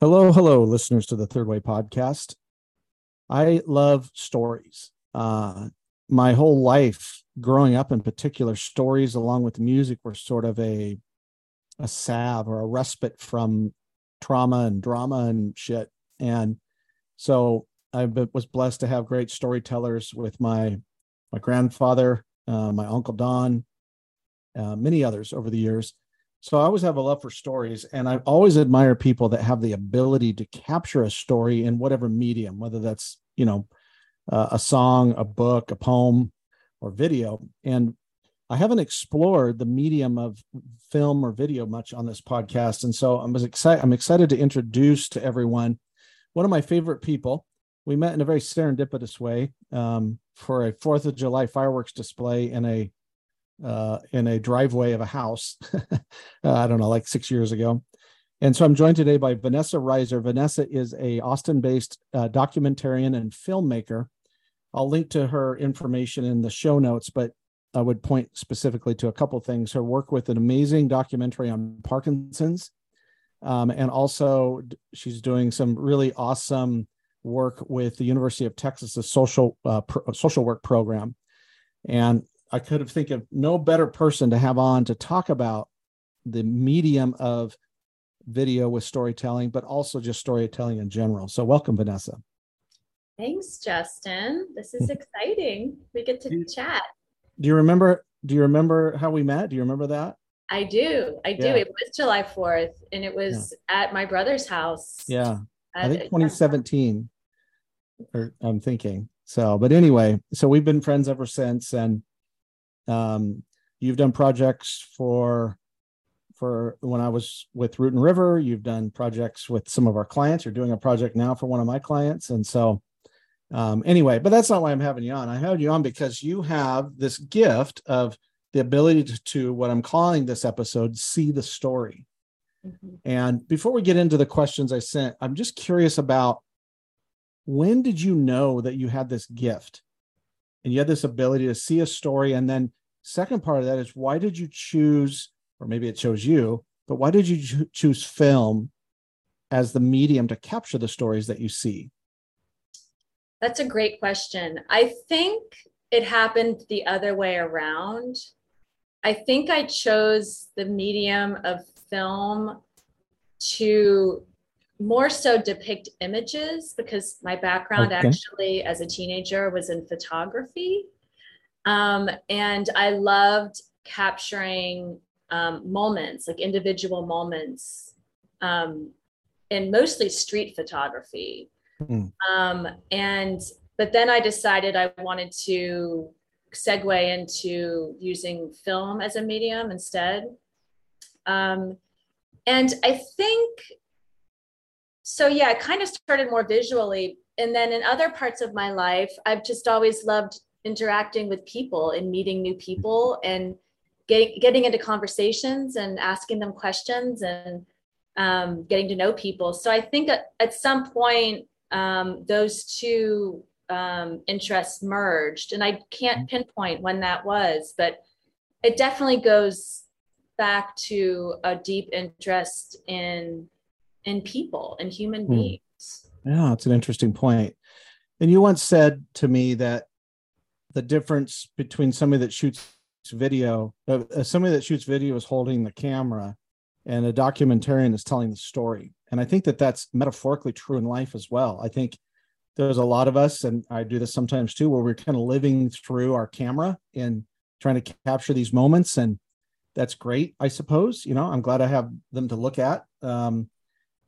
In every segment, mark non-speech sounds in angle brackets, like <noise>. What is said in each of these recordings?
Hello, hello, listeners to the Third Way podcast. I love stories. Uh, my whole life, growing up in particular, stories along with music were sort of a a salve or a respite from trauma and drama and shit. And so I was blessed to have great storytellers with my my grandfather, uh, my uncle Don, uh, many others over the years so I always have a love for stories, and I always admire people that have the ability to capture a story in whatever medium, whether that's you know uh, a song, a book, a poem, or video. And I haven't explored the medium of film or video much on this podcast, and so I'm excited. I'm excited to introduce to everyone one of my favorite people. We met in a very serendipitous way um, for a Fourth of July fireworks display in a uh, in a driveway of a house. <laughs> uh, I don't know, like six years ago. And so I'm joined today by Vanessa Reiser. Vanessa is a Austin-based uh, documentarian and filmmaker. I'll link to her information in the show notes, but I would point specifically to a couple things. Her work with an amazing documentary on Parkinson's, um, and also she's doing some really awesome work with the University of Texas' social uh, pro- social work program. And I could have think of no better person to have on to talk about the medium of video with storytelling, but also just storytelling in general. So welcome, Vanessa. Thanks, Justin. This is hmm. exciting. We get to do, chat. Do you remember? Do you remember how we met? Do you remember that? I do. I do. Yeah. It was July 4th and it was yeah. at my brother's house. Yeah. I think 2017. Or I'm thinking. So, but anyway, so we've been friends ever since. And um, you've done projects for for when I was with Root and River. You've done projects with some of our clients. You're doing a project now for one of my clients, and so um, anyway. But that's not why I'm having you on. I had you on because you have this gift of the ability to, to what I'm calling this episode see the story. Mm-hmm. And before we get into the questions I sent, I'm just curious about when did you know that you had this gift and you had this ability to see a story and then Second part of that is why did you choose, or maybe it chose you, but why did you choose film as the medium to capture the stories that you see? That's a great question. I think it happened the other way around. I think I chose the medium of film to more so depict images because my background okay. actually as a teenager was in photography. Um, and I loved capturing um, moments, like individual moments, um, and mostly street photography. Mm. Um, and but then I decided I wanted to segue into using film as a medium instead. Um, and I think so. Yeah, it kind of started more visually, and then in other parts of my life, I've just always loved interacting with people and meeting new people and getting getting into conversations and asking them questions and um, getting to know people. So I think at, at some point um, those two um, interests merged, and I can't mm-hmm. pinpoint when that was, but it definitely goes back to a deep interest in in people and human hmm. beings. Yeah, it's an interesting point. And you once said to me that the difference between somebody that shoots video, uh, uh, somebody that shoots video is holding the camera, and a documentarian is telling the story. And I think that that's metaphorically true in life as well. I think there's a lot of us, and I do this sometimes too, where we're kind of living through our camera and trying to capture these moments. And that's great, I suppose. You know, I'm glad I have them to look at. Um,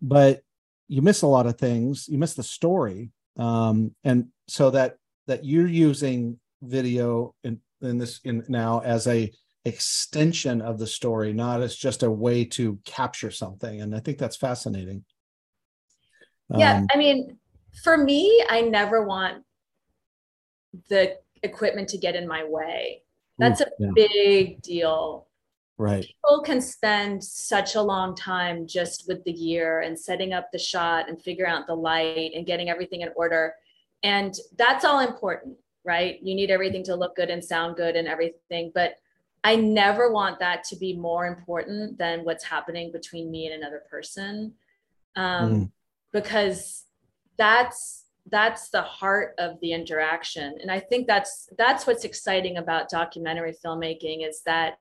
but you miss a lot of things. You miss the story. Um, and so that that you're using video in, in this in now as a extension of the story, not as just a way to capture something. And I think that's fascinating. Yeah, um, I mean, for me, I never want the equipment to get in my way. That's a yeah. big deal. Right. People can spend such a long time just with the gear and setting up the shot and figuring out the light and getting everything in order. And that's all important right? You need everything to look good and sound good and everything. But I never want that to be more important than what's happening between me and another person. Um, mm. because that's that's the heart of the interaction and i think that's that's what's exciting about documentary filmmaking is that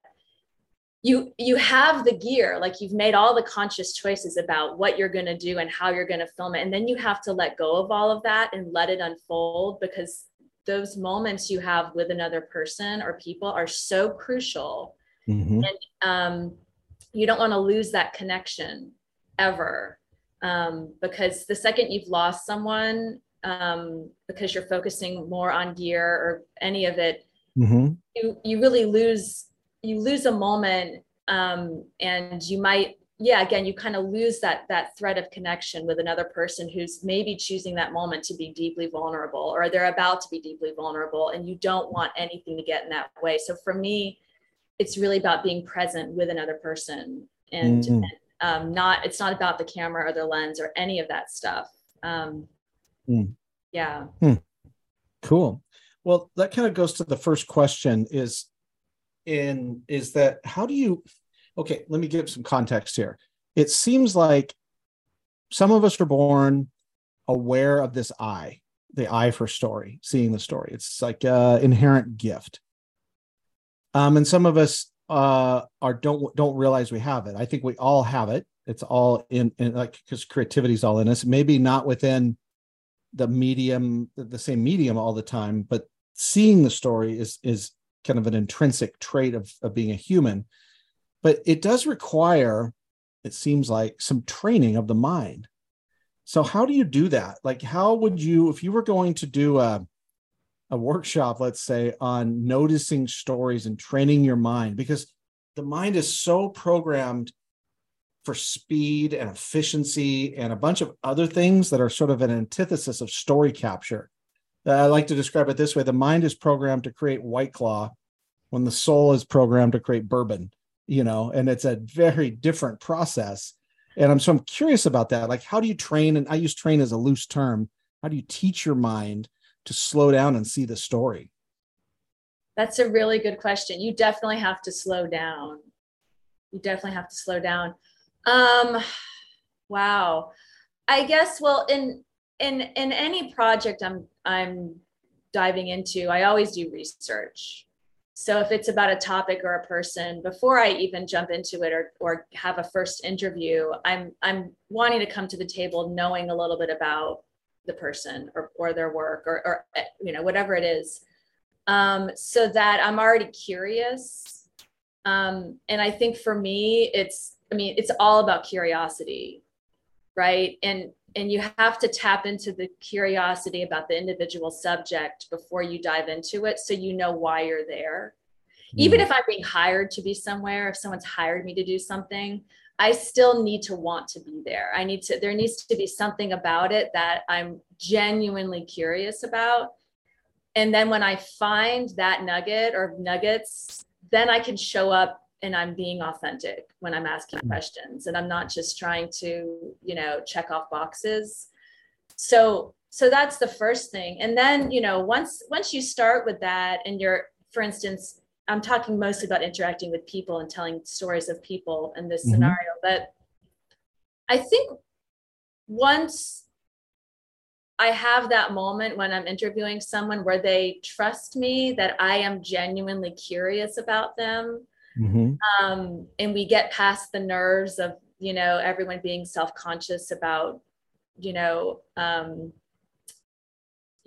you you have the gear like you've made all the conscious choices about what you're going to do and how you're going to film it and then you have to let go of all of that and let it unfold because those moments you have with another person or people are so crucial mm-hmm. and um, you don't want to lose that connection ever um, because the second you've lost someone um, because you're focusing more on gear or any of it mm-hmm. you you really lose you lose a moment um, and you might yeah again you kind of lose that that thread of connection with another person who's maybe choosing that moment to be deeply vulnerable or they're about to be deeply vulnerable and you don't want anything to get in that way so for me it's really about being present with another person and, mm-hmm. um, not it's not about the camera or the lens or any of that stuff um, mm. yeah mm. cool well that kind of goes to the first question is in is that how do you okay let me give some context here it seems like some of us are born aware of this eye the eye for story seeing the story it's like an inherent gift um, and some of us uh, are don't don't realize we have it. I think we all have it. It's all in, in like because creativity is all in us. Maybe not within the medium, the same medium all the time, but seeing the story is is kind of an intrinsic trait of, of being a human. But it does require, it seems like, some training of the mind. So how do you do that? Like, how would you, if you were going to do a a workshop, let's say, on noticing stories and training your mind because the mind is so programmed for speed and efficiency and a bunch of other things that are sort of an antithesis of story capture. Uh, I like to describe it this way the mind is programmed to create White Claw when the soul is programmed to create bourbon, you know, and it's a very different process. And I'm so I'm curious about that. Like, how do you train? And I use train as a loose term. How do you teach your mind to slow down and see the story? That's a really good question. You definitely have to slow down. You definitely have to slow down. Um, wow. I guess well in in in any project I'm I'm diving into, I always do research. So if it's about a topic or a person, before I even jump into it or, or have a first interview, I'm I'm wanting to come to the table knowing a little bit about the person or, or their work or, or you know whatever it is um, so that i'm already curious. Um, and i think for me it's i mean it's all about curiosity right? And and you have to tap into the curiosity about the individual subject before you dive into it so you know why you're there mm. even if i'm being hired to be somewhere if someone's hired me to do something I still need to want to be there. I need to, there needs to be something about it that I'm genuinely curious about. And then when I find that nugget or nuggets, then I can show up and I'm being authentic when I'm asking mm-hmm. questions and I'm not just trying to, you know, check off boxes. So, so that's the first thing. And then, you know, once, once you start with that and you're, for instance, I'm talking mostly about interacting with people and telling stories of people in this mm-hmm. scenario. But I think once I have that moment when I'm interviewing someone where they trust me that I am genuinely curious about them. Mm-hmm. Um, and we get past the nerves of, you know, everyone being self conscious about, you know, um,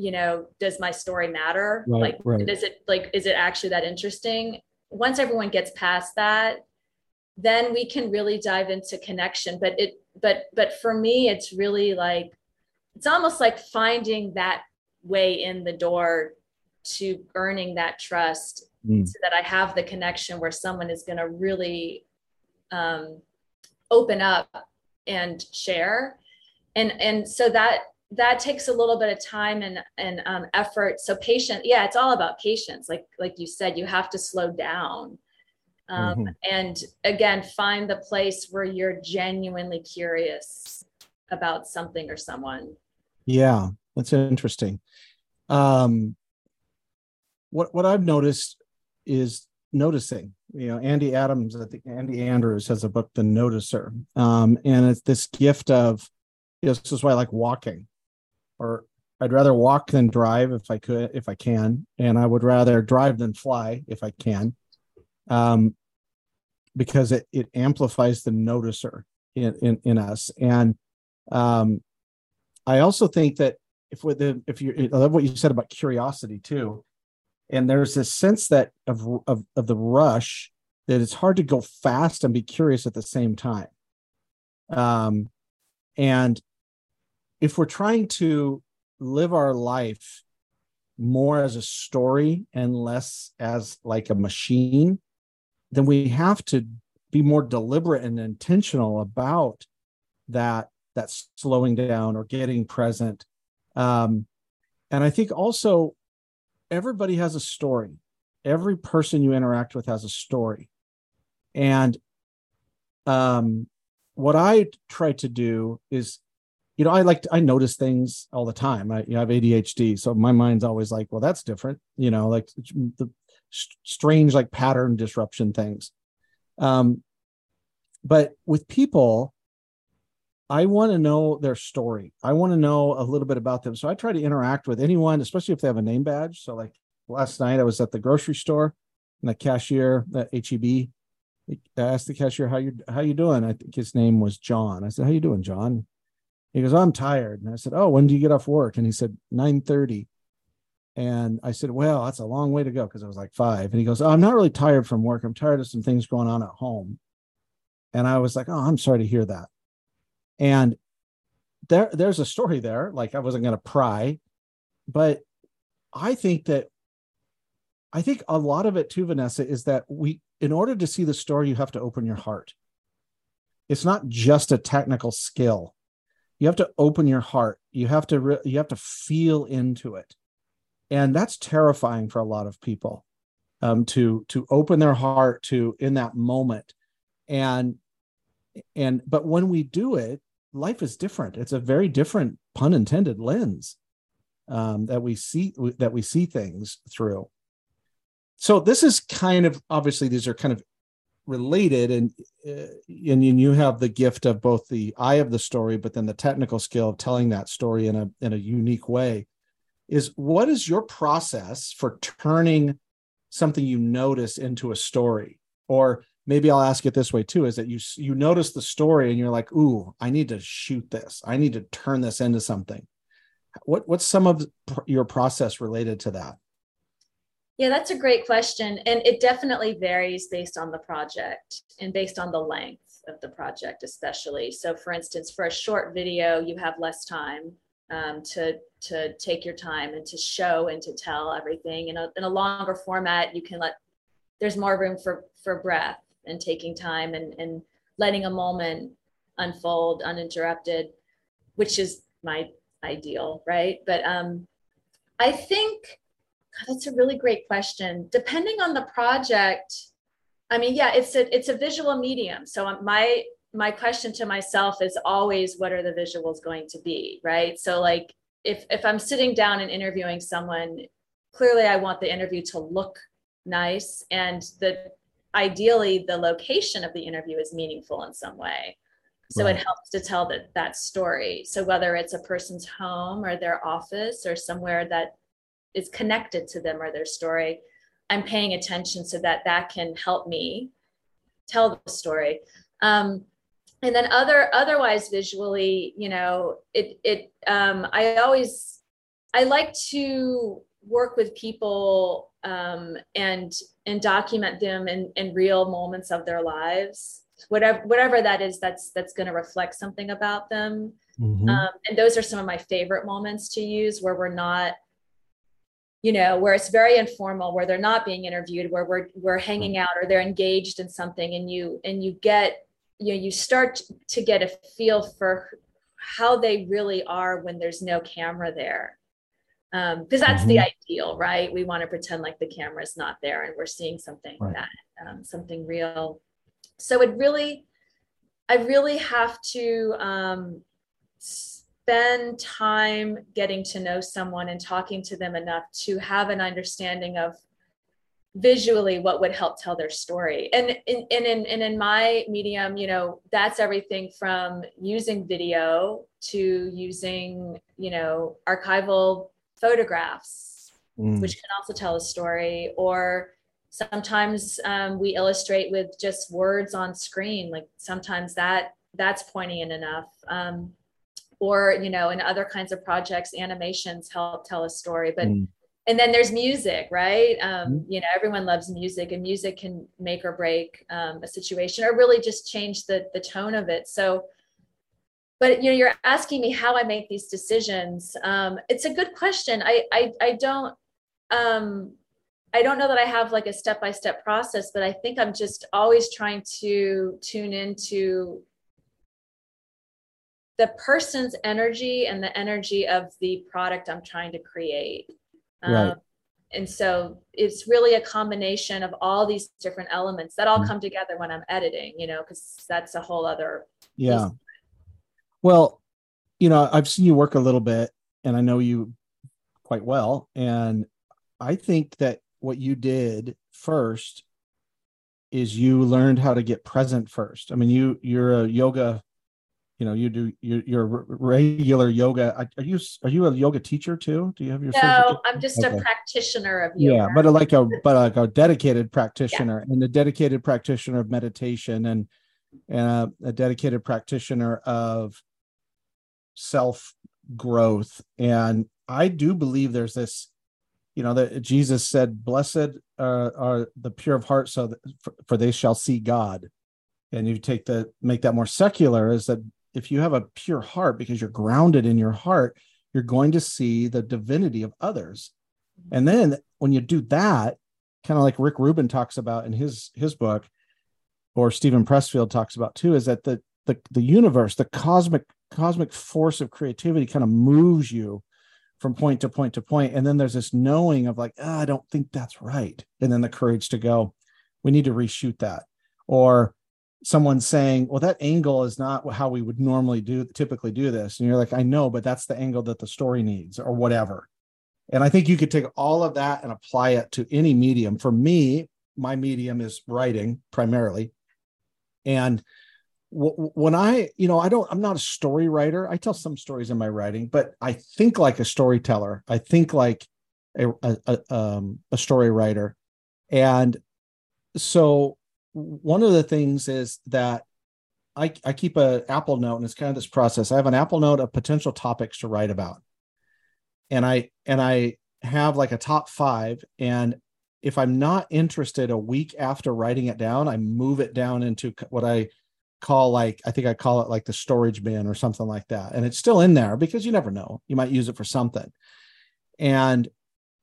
you know does my story matter right, like right. is it like is it actually that interesting once everyone gets past that then we can really dive into connection but it but but for me it's really like it's almost like finding that way in the door to earning that trust mm. so that i have the connection where someone is going to really um, open up and share. And and so that that takes a little bit of time and and um, effort. So patient yeah it's all about patience. Like like you said you have to slow down. Um, mm-hmm. and again find the place where you're genuinely curious about something or someone. Yeah that's interesting. Um what what i've noticed is noticing you know andy adams i think andy andrews has a book the noticer. Um and it's this gift of you know, this is why I like walking, or I'd rather walk than drive if I could, if I can, and I would rather drive than fly if I can, um, because it it amplifies the noticer in in, in us, and um, I also think that if with the if you I love what you said about curiosity too, and there's this sense that of of of the rush that it's hard to go fast and be curious at the same time. Um, and if we're trying to live our life more as a story and less as like a machine, then we have to be more deliberate and intentional about that that slowing down or getting present. Um, and I think also everybody has a story. Every person you interact with has a story. And um, what I try to do is, you know, I like to, I notice things all the time. I you know, have ADHD, so my mind's always like, well, that's different. You know, like the strange like pattern disruption things. Um, but with people, I want to know their story. I want to know a little bit about them. So I try to interact with anyone, especially if they have a name badge. So like last night, I was at the grocery store, and the cashier, the HEB, I asked the cashier, "How you how you doing?" I think his name was John. I said, "How you doing, John?" He goes, "I'm tired." And I said, "Oh, when do you get off work?" And he said, 9:30. And I said, "Well, that's a long way to go because I was like five. And he goes, "Oh, I'm not really tired from work. I'm tired of some things going on at home." And I was like, "Oh, I'm sorry to hear that." And there there's a story there. Like I wasn't going to pry, but I think that I think a lot of it too, Vanessa, is that we in order to see the story, you have to open your heart. It's not just a technical skill. You have to open your heart. You have to re- you have to feel into it, and that's terrifying for a lot of people. Um, to to open their heart to in that moment, and and but when we do it, life is different. It's a very different pun intended lens um, that we see that we see things through. So this is kind of obviously these are kind of related and uh, and you have the gift of both the eye of the story but then the technical skill of telling that story in a in a unique way. Is what is your process for turning something you notice into a story? Or maybe i'll ask it this way too is that you you notice the story and you're like ooh i need to shoot this i need to turn this into something what what's some of your process related to that yeah, that's a great question. And it definitely varies based on the project and based on the length of the project, especially. So, for instance, for a short video, you have less time um, to, to take your time and to show and to tell everything. In a, in a longer format, you can let, there's more room for, for breath and taking time and, and letting a moment unfold uninterrupted, which is my ideal, right? But um, I think God, that's a really great question. Depending on the project, I mean, yeah, it's a it's a visual medium. So my my question to myself is always, what are the visuals going to be, right? So like if if I'm sitting down and interviewing someone, clearly I want the interview to look nice and the ideally the location of the interview is meaningful in some way. So right. it helps to tell that that story. So whether it's a person's home or their office or somewhere that is connected to them or their story i'm paying attention so that that can help me tell the story. Um, and then other otherwise visually you know it it um, i always i like to work with people um, and and document them in, in real moments of their lives. Whatever whatever that is that's that's going to reflect something about them. Mm-hmm. um, and those are some of my favorite moments to use where we're not you know where it's very informal where they're not being interviewed where we're we're hanging out or they're engaged in something and you and you get you know you start to get a feel for how they really are when there's no camera there because um, that's mm-hmm. the ideal right we want to pretend like the camera is not there and we're seeing something right. that um, something real so it really i really have to um, spend time getting to know someone and talking to them enough to have an understanding of visually what would help tell their story and in, and in, and in my medium you know that's everything from using video to using you know archival photographs mm. which can also tell a story. Or sometimes um, we illustrate with just words on screen like sometimes that that's poignant enough. Um, or you know in other kinds of projects animations help tell a story but mm. and then there's music right? Um, mm-hmm. you know everyone loves music and music can make or break um, a situation or really just change the the tone of it. So but you know you're asking me how i make these decisions um, it's a good question i i, I don't um, i don't know that i have like a step-by-step process but i think i'm just always trying to tune into the person's energy and the energy of the product i'm trying to create Right. Um, and so it's really a combination of all these different elements that all mm-hmm. come together when I'm editing, you know, because that's a whole other. Yeah. Well, you know, I've seen you work a little bit and I know you quite well. And I think that what you did first is you learned how to get present first. I mean, you you're a yoga you know you do your, your regular yoga are you are you a yoga teacher too do you have your no i'm just okay. a practitioner of yoga yeah but like a <laughs> but like a dedicated practitioner yeah. and a dedicated practitioner of meditation and and a, a dedicated practitioner of self growth and i do believe there's this you know that jesus said blessed uh, are the pure of heart so that, for, for they shall see god. And you take the make that more secular is that if you have a pure heart because you're grounded in your heart you're going to see the divinity of others. And then when you do that kind of like rick rubin talks about in his his book or Steven pressfield talks about too is that the the, the universe the cosmic cosmic force of creativity kind of moves you from point to point to point and then there's this knowing of like oh, i don't think that's right and then the courage to go we need to reshoot that or someone saying, well, that angle is not how we would normally do typically do this. And you're like, I know, but that's the angle that the story needs or whatever. And I think you could take all of that and apply it to any medium. For me, my medium is writing primarily. And when I, you know, I don't, I'm not a story writer. I tell some stories in my writing, but I think like a storyteller. I think like a, a, a, um, a story writer. And so one of the things is that I, I keep a Apple note and it's kind of this process. I have an Apple note of potential topics to write about. And I and I have like a top five. And if I'm not interested a week after writing it down, I move it down into what I call like I think I call it like the storage bin or something like that. And it's still in there because you never know. You might use it for something. And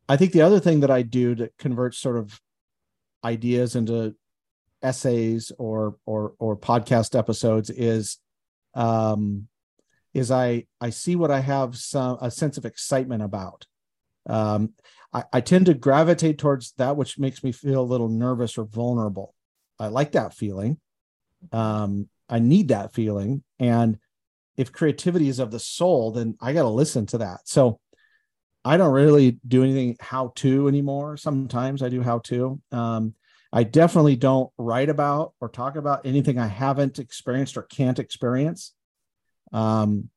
I think the other thing that I do to convert sort of ideas into essays or or or podcast episodes is um is I I see what I have some a sense of excitement about. Um, I, I tend to gravitate towards that which makes me feel a little nervous or vulnerable. I like that feeling. Um, I need that feeling, and if creativity is of the soul, then I got to listen to that. So I don't really do anything how to anymore. Sometimes I do how to. Um, I definitely don't write about or talk about anything I haven't experienced or can't experience. Um,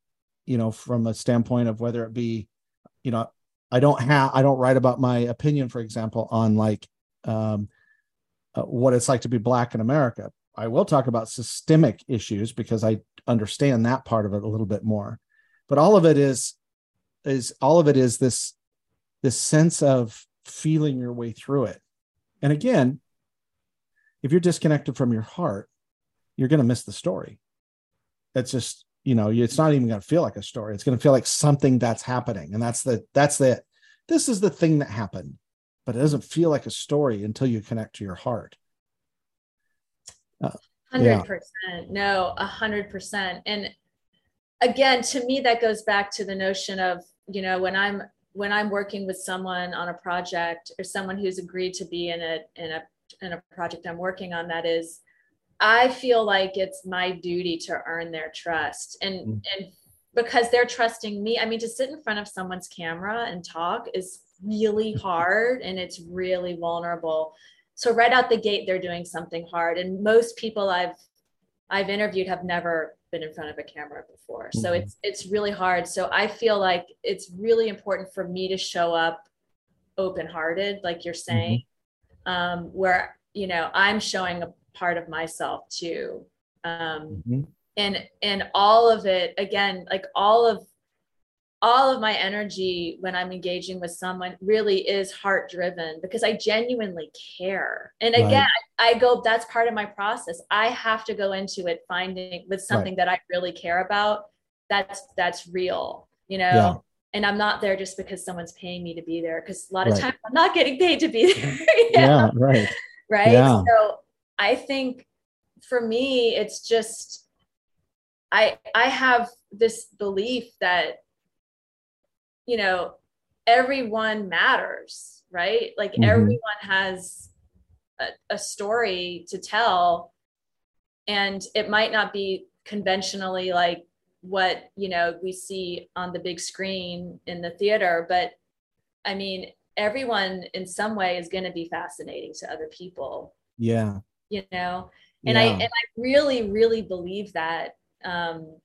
you know, from a standpoint of whether it be, you know, I don't have, I don't write about my opinion, for example, on like um, uh, what it's like to be black in America. I will talk about systemic issues because I understand that part of it a little bit more. But all of it is, is all of it is this, this sense of feeling your way through it. And again, if you're disconnected from your heart, you're going to miss the story. It's just, you know, it's not even going to feel like a story. It's going to feel like something that's happening. And that's the, that's the, this is the thing that happened, but it doesn't feel like a story until you connect to your heart. Hundred percent. No, a hundred percent. And again, to me, that goes back to the notion of, you know, when I'm when I'm working with someone on a project or someone who's agreed to be in a in a in a project I'm working on that is I feel like it's my duty to earn their trust and mm. and because they're trusting me. I mean, to sit in front of someone's camera and talk is really <laughs> hard and it's really vulnerable so right out the gate they're doing something hard and most people i've i've interviewed have never been in front of a camera before so mm-hmm. it's it's really hard so i feel like it's really important for me to show up open hearted like you're saying mm-hmm. um where you know i'm showing a part of myself too um mm-hmm. and and all of it again like all of all of my energy when I'm engaging with someone really is heart driven because I genuinely care. And again, right. I go, that's part of my process. I have to go into it finding with something right. that I really care about. That's that's real, you know. Yeah. And I'm not there just because someone's paying me to be there. Because a lot of right. times I'm not getting paid to be <laughs> there. <laughs> yeah, right. Right. Yeah. So I think for me, it's just I I have this belief that you know, everyone matters, right? Like mm-hmm. everyone has a, a story to tell. And it might not be conventionally like what, you know, we see on the big screen in the theater, but I mean, everyone in some way is going to be fascinating to other people. Yeah. You know, and yeah. I and I really really believe that um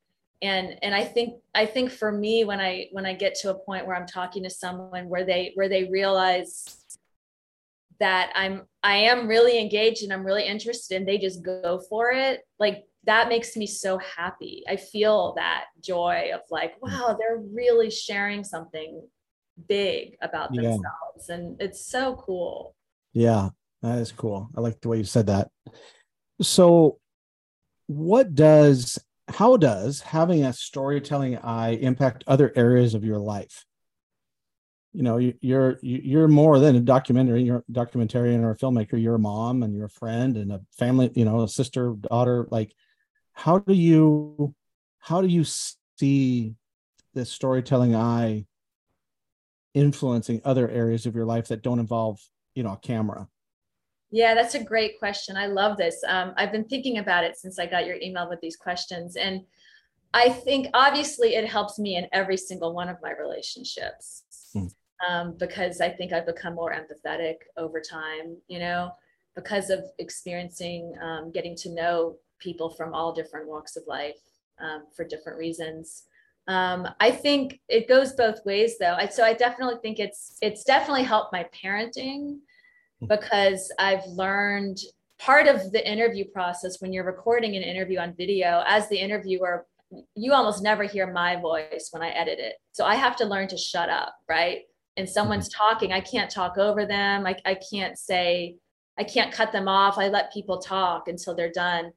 and and i think i think for me when i when i get to a point where i'm talking to someone where they where they realize that i'm i am really engaged and i'm really interested and they just go for it like that makes me so happy. I feel that joy of like mm. wow they're really sharing something big about themselves. Yeah. and it's so cool. Yeah that is cool. I like the way you said that. So what does how does having a storytelling eye impact other areas of your life? You know you're you're more than a documentary you're a documentarian or a filmmaker you're a mom and you're a friend and a family you know a sister daughter like how do you how do you see the storytelling eye influencing other areas of your life that don't involve you know a camera yeah, that's a great question. I love this. Um, I've been thinking about it since I got your email with these questions. And I think obviously it helps me in every single one of my relationships mm. um, because I think I've become more empathetic over time, you know, because of experiencing, um, getting to know people from all different walks of life um, for different reasons. Um, I think it goes both ways though. I, so I definitely think it's it's definitely helped my parenting <laughs> because I've learned part of the interview process when you're recording an interview on video as the interviewer you almost never hear my voice when I edit it. So I have to learn to shut up, right? And someone's mm-hmm. talking, I can't talk over them. I, I can't say, I can't cut them off. I let people talk until they're done.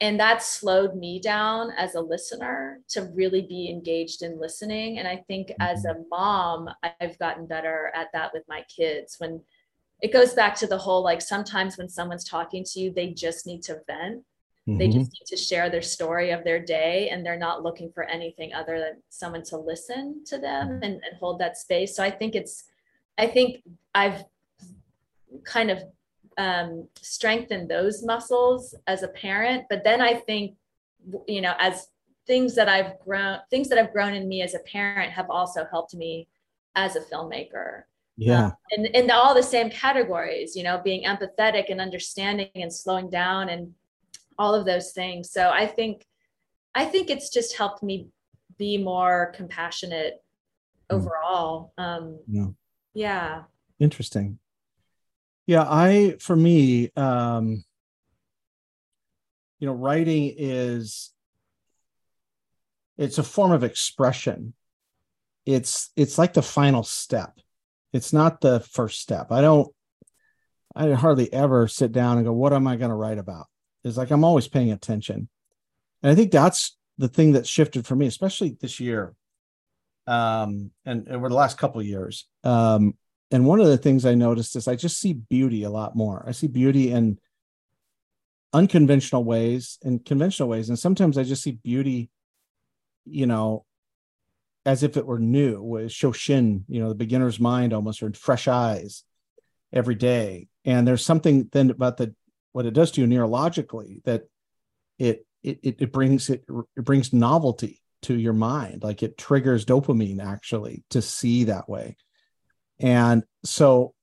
And that slowed me down as a listener to really be engaged in listening. And I think as mm-hmm. a mom, I've gotten better at that with my kids. When it goes back to the whole like sometimes when someone's talking to you, they just need to vent. Mm-hmm. They just need to share their story of their day and they're not looking for anything other than someone to listen to them and, and hold that space. So I think it's, I think I've kind of um, strengthened those muscles as a parent. But then I think, you know, as things that I've grown, things that I've grown in me as a parent have also helped me as a filmmaker yeah. Um, and in all the same categories you know being empathetic and understanding and slowing down and all of those things. So i think i think it's just helped me be more compassionate mm. overall. Um yeah. yeah. Interesting. Yeah i for me um you know writing is it's a form of expression. It's it's like the final step it's not the first step. I don't I hardly ever sit down and go, what am I going to write about? It's like I'm always paying attention. And I think that's the thing that shifted for me, especially this year. Um, and over the last couple years. Um, and one of the things I noticed is I just see beauty a lot more. I see beauty in unconventional ways and conventional ways. And sometimes I just see beauty, you know, as if it were new with shoshin you know the beginner's mind almost or fresh eyes every day. And there's something then about the what it does to you neurologically that it it it brings it, it brings novelty to your mind. Like it triggers dopamine actually to see that way. And so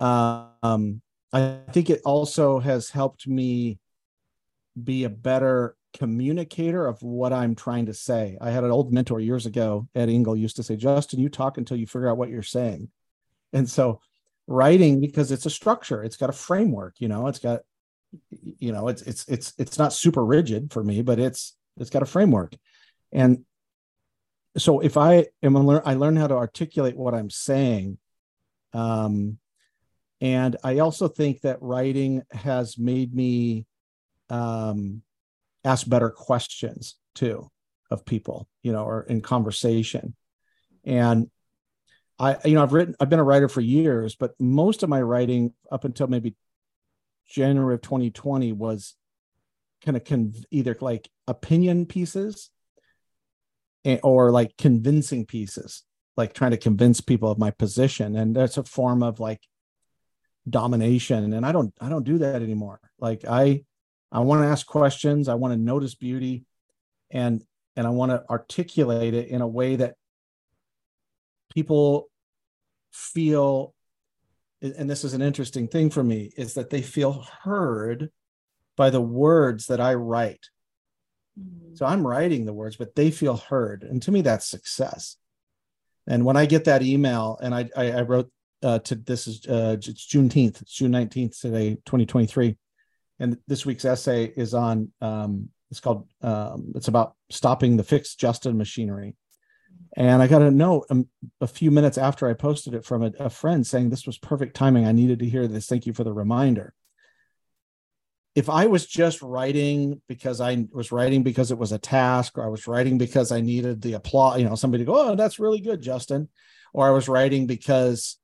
um, I think it also has helped me be a better communicator of what I'm trying to say. I had an old mentor years ago, Ed Engel, used to say, Justin, you talk until you figure out what you're saying. And so writing, because it's a structure, it's got a framework, you know, it's got, you know, it's it's it's it's not super rigid for me, but it's it's got a framework. And so if I am learn I learn how to articulate what I'm saying. Um and I also think that writing has made me um, ask better questions too of people, you know, or in conversation. And I, you know, I've written, I've been a writer for years, but most of my writing up until maybe January of 2020 was kind of either like opinion pieces or like convincing pieces, like trying to convince people of my position. And that's a form of like domination and i don't i don't do that anymore like i i want to ask questions i want to notice beauty and and i want to articulate it in a way that people feel and this is an interesting thing for me is that they feel heard by the words that i write mm-hmm. so i'm writing the words but they feel heard and to me that's success and when i get that email and i i, I wrote uh, to this is uh, it's Juneteenth, it's June 19th today, 2023. And this week's essay is on um, it's called um, it's about stopping the fixed Justin machinery. And I got a note um, a few minutes after I posted it from a, a friend saying this was perfect timing. I needed to hear this. Thank you for the reminder. If I was just writing because I was writing because it was a task, or I was writing because I needed the applause, you know, somebody to go, oh, that's really good, Justin. Or I was writing because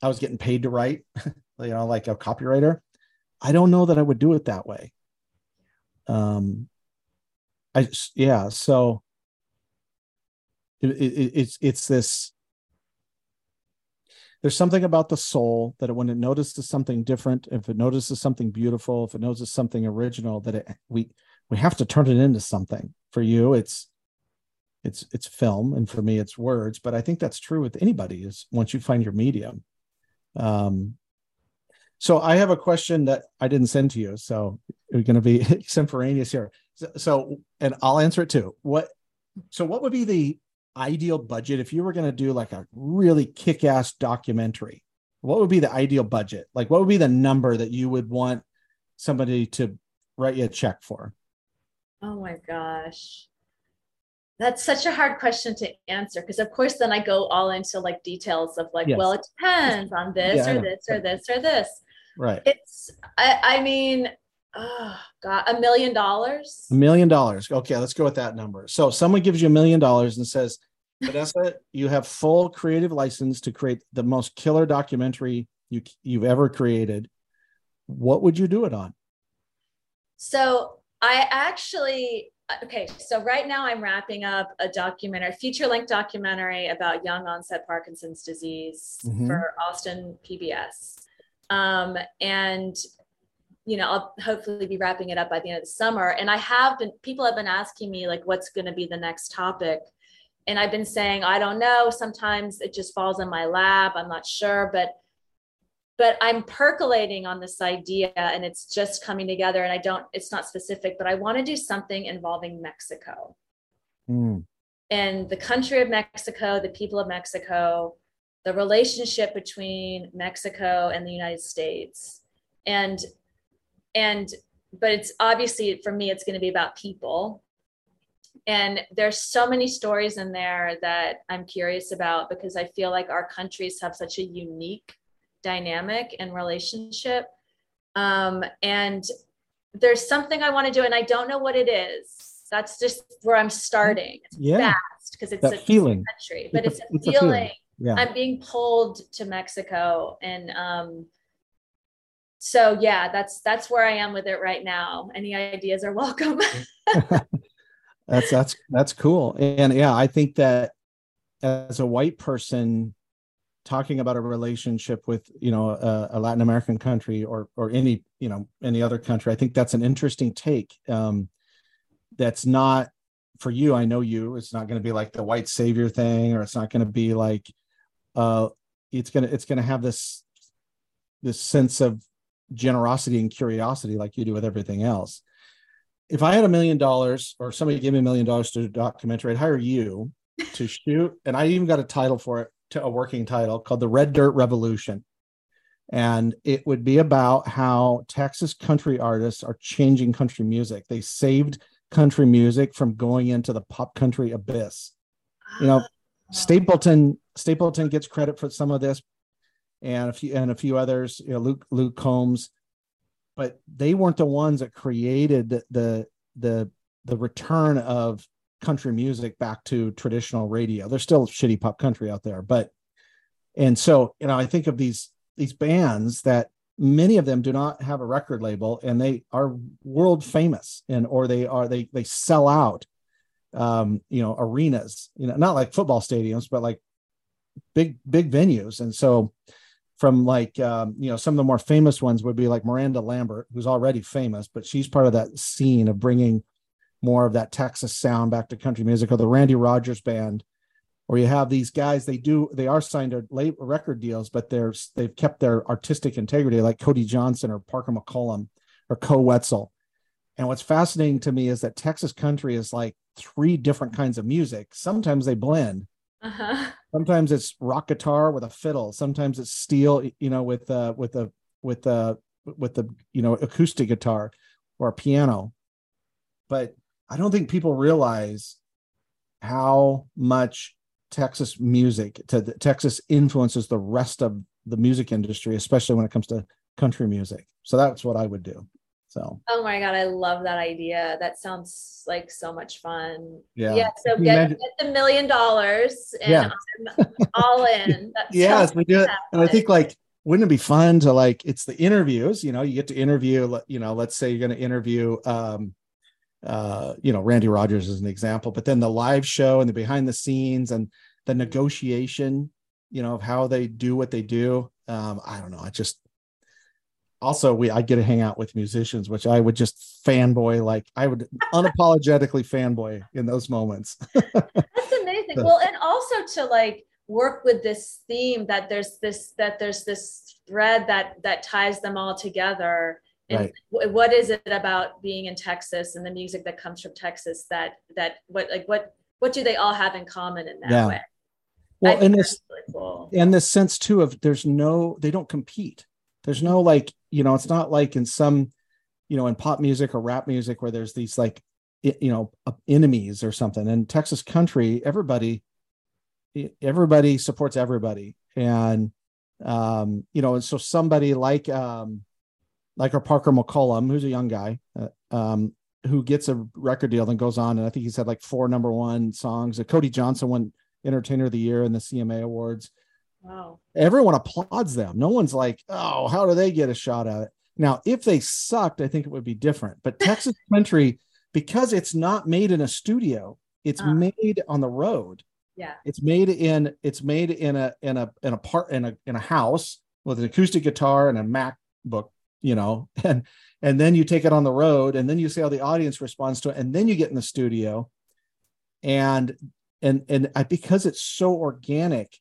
I was getting paid to write, <laughs> you know, like a copywriter, I don't know that I would do it that way. Um, I yeah, so it, it, it's it's this. There's something about the soul that when it notices something different, if it notices something beautiful, if it notices something original, that it we we have to turn it into something. For you, it's it's it's film, and for me, it's words. But I think that's true with anybody. Is once you find your medium, um, so I have a question that I didn't send to you, so we're going to be <laughs> extemporaneous here. So, so, and I'll answer it too. What? So, what would be the ideal budget if you were going to do like a really kick-ass documentary? What would be the ideal budget? Like, what would be the number that you would want somebody to write you a check for? Oh my gosh that's such a hard question to answer because of course then i go all into like details of like yes. well it depends on this yeah, or this or this or this right. It's i, I mean oh god a million dollars? A million dollars. Okay let's go with that number. So someone gives you a million dollars and says vanessa you have full creative license to create the most killer documentary you you've ever created. What would you do it on? So i actually okay, so right now I'm wrapping up a documentary, feature length documentary about young onset Parkinson's disease mm-hmm. for Austin PBS. Um, and you know, I'll hopefully be wrapping it up by the end of the summer. And I have been, people have been asking me like, what's going to be the next topic? And I've been saying, I don't know. Sometimes it just falls in my lap. I'm not sure, but but I'm percolating on this idea and it's just coming together. And I don't, it's not specific, but I want to do something involving Mexico mm. and the country of Mexico, the people of Mexico, the relationship between Mexico and the United States. And, and, but it's obviously for me, it's going to be about people. And there's so many stories in there that I'm curious about because I feel like our countries have such a unique dynamic and relationship. Um, and there's something I want to do, and I don't know what it is. That's just where I'm starting. It's yeah. fast because it's that a feeling. country, but it's, it's, a, it's feeling. A feeling. Yeah. I'm being pulled to Mexico, and um, so yeah, that's that's where I am with it right now. Any ideas are welcome. <laughs> that's that's that's cool, and yeah, I think that as a white person, talking about a relationship with you know a, a, Latin American country or or any you know any other country. I think that's an interesting take. Um, that's not for you. I know you. It's not going to be like the white savior thing, or it's not going to be like uh, it's gonna it's gonna have this this sense of generosity and curiosity like you do with everything else. If I had a million dollars or somebody gave me a million dollars to documentary, I'd hire you <laughs> to shoot, and I even got a title for it, to a working title called The Red Dirt Revolution. And it would be about how Texas country artists are changing country music. They saved country music from going into the pop country abyss. You know, Stapleton Stapleton gets credit for some of this, and a few and a few others. You know, Luke Luke Combs, but they weren't the ones that created the the the return of country music back to traditional radio. There's still shitty pop country out there, but and so you know, I think of these these bands that many of them do not have a record label and they are world famous and or they are they they sell out um you know arenas you know not like football stadiums but like big big venues. And so from like um, you know some of the more famous ones would be like miranda lambert who's already famous but she's part of that scene of bringing more of that texas sound back to country music or the randy rogers band or you have these guys they do they are signed to late record deals but they're they've kept their artistic integrity like cody johnson or parker mccollum or Koe Wetzel. And what's fascinating to me is that texas country is like three different kinds of music. Sometimes they blend uh-huh. sometimes it's rock guitar with a fiddle sometimes it's steel you know with uh with a with a with the you know acoustic guitar or a piano but i don't think people realize how much Texas music to Texas influences the rest of the music industry, especially when it comes to country music. So that's what I would do. So. Oh my god, I love that idea. That sounds like so much fun. Yeah. Yeah. So get, get the million dollars and yeah. I'm <laughs> all in. yes, we do it. And I think like wouldn't it be fun to like it's the interviews you know you get to interview you know let's say you're going to interview um uh, you know, Randy Rogers is an example, but then the live show and the behind the scenes and the negotiation, you know, of how they do what they do. Um, I don't know. I just also we I get to hang out with musicians, which I would just fanboy like I would <laughs> unapologetically fanboy in those moments. <laughs> That's amazing. So, well, and also to like work with this theme that there's this that there's this thread that that ties them all together and right. what is it about being in Texas and the music that comes from Texas that that what like what what do they all have in common in that yeah. way? Well, in this really cool. in this sense too of there's no they don't compete. There's no like you know it's not like in some you know in pop music or rap music where there's these like you know enemies or something. In Texas country, everybody everybody supports everybody and um you know and so somebody like um like our Parker McCollum, who's a young guy, uh, um, who gets a record deal and goes on, and I think he's had like four number one songs. Uh, Cody Johnson won Entertainer of the Year in the CMA Awards. Wow! Everyone applauds them. No one's like, "Oh, how do they get a shot at it?" Now, if they sucked, I think it would be different. But <laughs> Texas Country, because it's not made in a studio, it's uh. made on the road. Yeah. It's made in it's made in a in a in a part in a in a house with an acoustic guitar and a MacBook you know <laughs> and and then you take it on the road and then you see how the audience responds to it and then you get in the studio and and and because it's so organic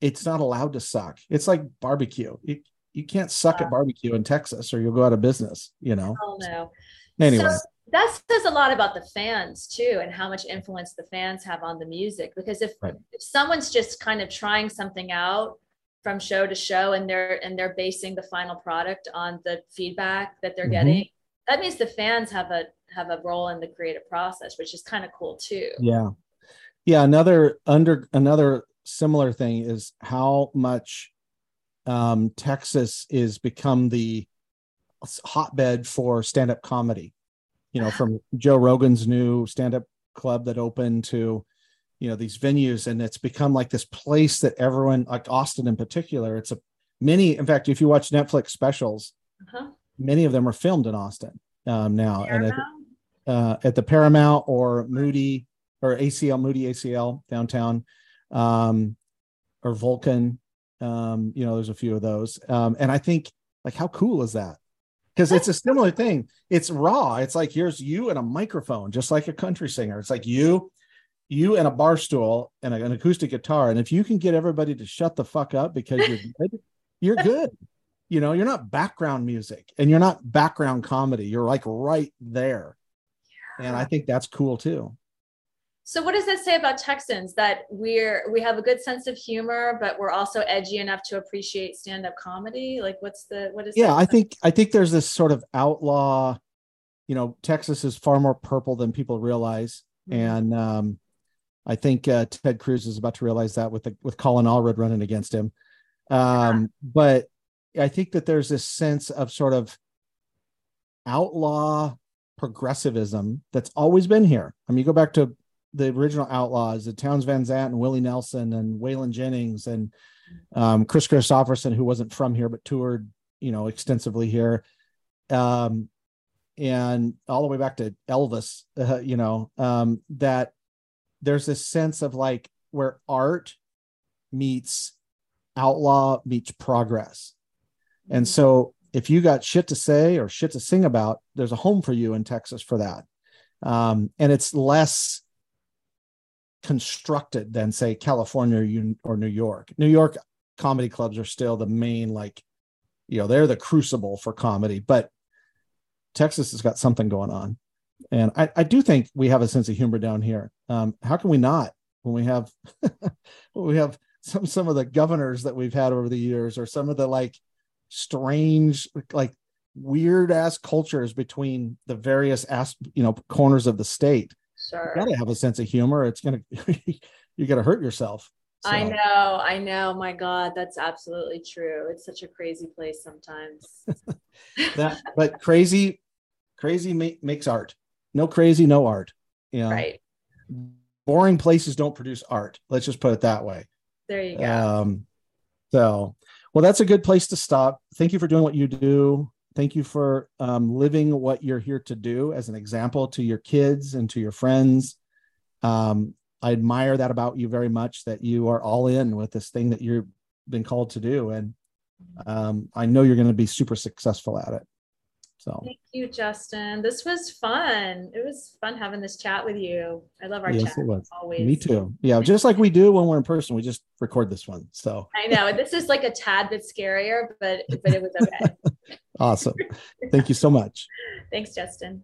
it's not allowed to suck. It's like barbecue. You, you can't suck at barbecue in texas or you'll go out of business you know? Oh no. Anyway. So that says a lot about the fans too and how much influence the fans have on the music because if, right. if someone's just kind of trying something out from show to show and they're and they're basing the final product on the feedback that they're mm-hmm. getting that means the fans have a have a role in the creative process which is kind of cool too. Yeah. Yeah another under another similar thing is how much um, texas is become the hotbed for stand-up comedy you know from joe rogan's new stand-up club that opened to you know these venues and it's become like this place that everyone like austin in particular it's a many in fact if you watch netflix specials uh-huh. many of them are filmed in austin um, now Paramount? and at, uh, at, the paramount or moody or acl moody acl downtown um, or vulcan um, you know there's a few of those um, and i think like how cool is that because it's a similar thing it's raw it's like here's you and a microphone just like a country singer it's like you you and a bar stool and an acoustic guitar. And if you can get everybody to shut the fuck up because you're good, <laughs> you're good. You know, you're not background music and you're not background comedy. You're like right there. Yeah. And I think that's cool too. So what does that say about Texans that we're we have a good sense of humor, but we're also edgy enough to appreciate stand-up comedy? Like what's the what is Yeah, I think I think there's this sort of outlaw, you know, Texas is far more purple than people realize. Mm-hmm. And um I think uh, Ted Cruz is about to realize that with the, with Colin Allred running against him. Um, yeah. But I think that there's this sense of sort of outlaw progressivism that's always been here. I mean, you go back to the original Outlaws, the Townes Van Zandt and Willie Nelson and Waylon Jennings and um, Kris Kristofferson, who wasn't from here but toured, you know, extensively here, um, and all the way back to Elvis, uh, you know, um, that there's this sense of like where art meets outlaw meets progress, and so if you got shit to say or shit to sing about, there's a home for you in Texas for that, um, and it's less constructed than say California or New York. New York comedy clubs are still the main like you know they're the crucible for comedy, but Texas has got something going on, and I, I do think we have a sense of humor down here. Um, how can we not when we have <laughs> when we have some some of the governors that we've had over the years, or some of the like strange like weird ass cultures between the various as you know corners of the state Sure. You gotta have a sense of humor. It's gonna <laughs> you gotta hurt yourself. So. I know, I know. My God, that's absolutely true. It's such a crazy place sometimes. <laughs> that, but crazy, crazy ma- makes art. No crazy, no art. You know, right. Boring places don't produce art. Let's just put it that way. There you go. Um, so, well, that's a good place to stop. Thank you for doing what you do. Thank you for um, living what you're here to do as an example to your kids and to your friends. Um, I admire that about you very much that you are all in with this thing that you've been called to do. And um, I know you're going to be super successful at it. So thank you, Justin. This was fun. It was fun having this chat with you. I love our yes, chat. It was. Always. Me too. Yeah, just like we do when we're in person. We just record this one. So I know this is like a tad bit scarier, but but it was okay. <laughs> awesome. Thank you so much. Thanks, Justin.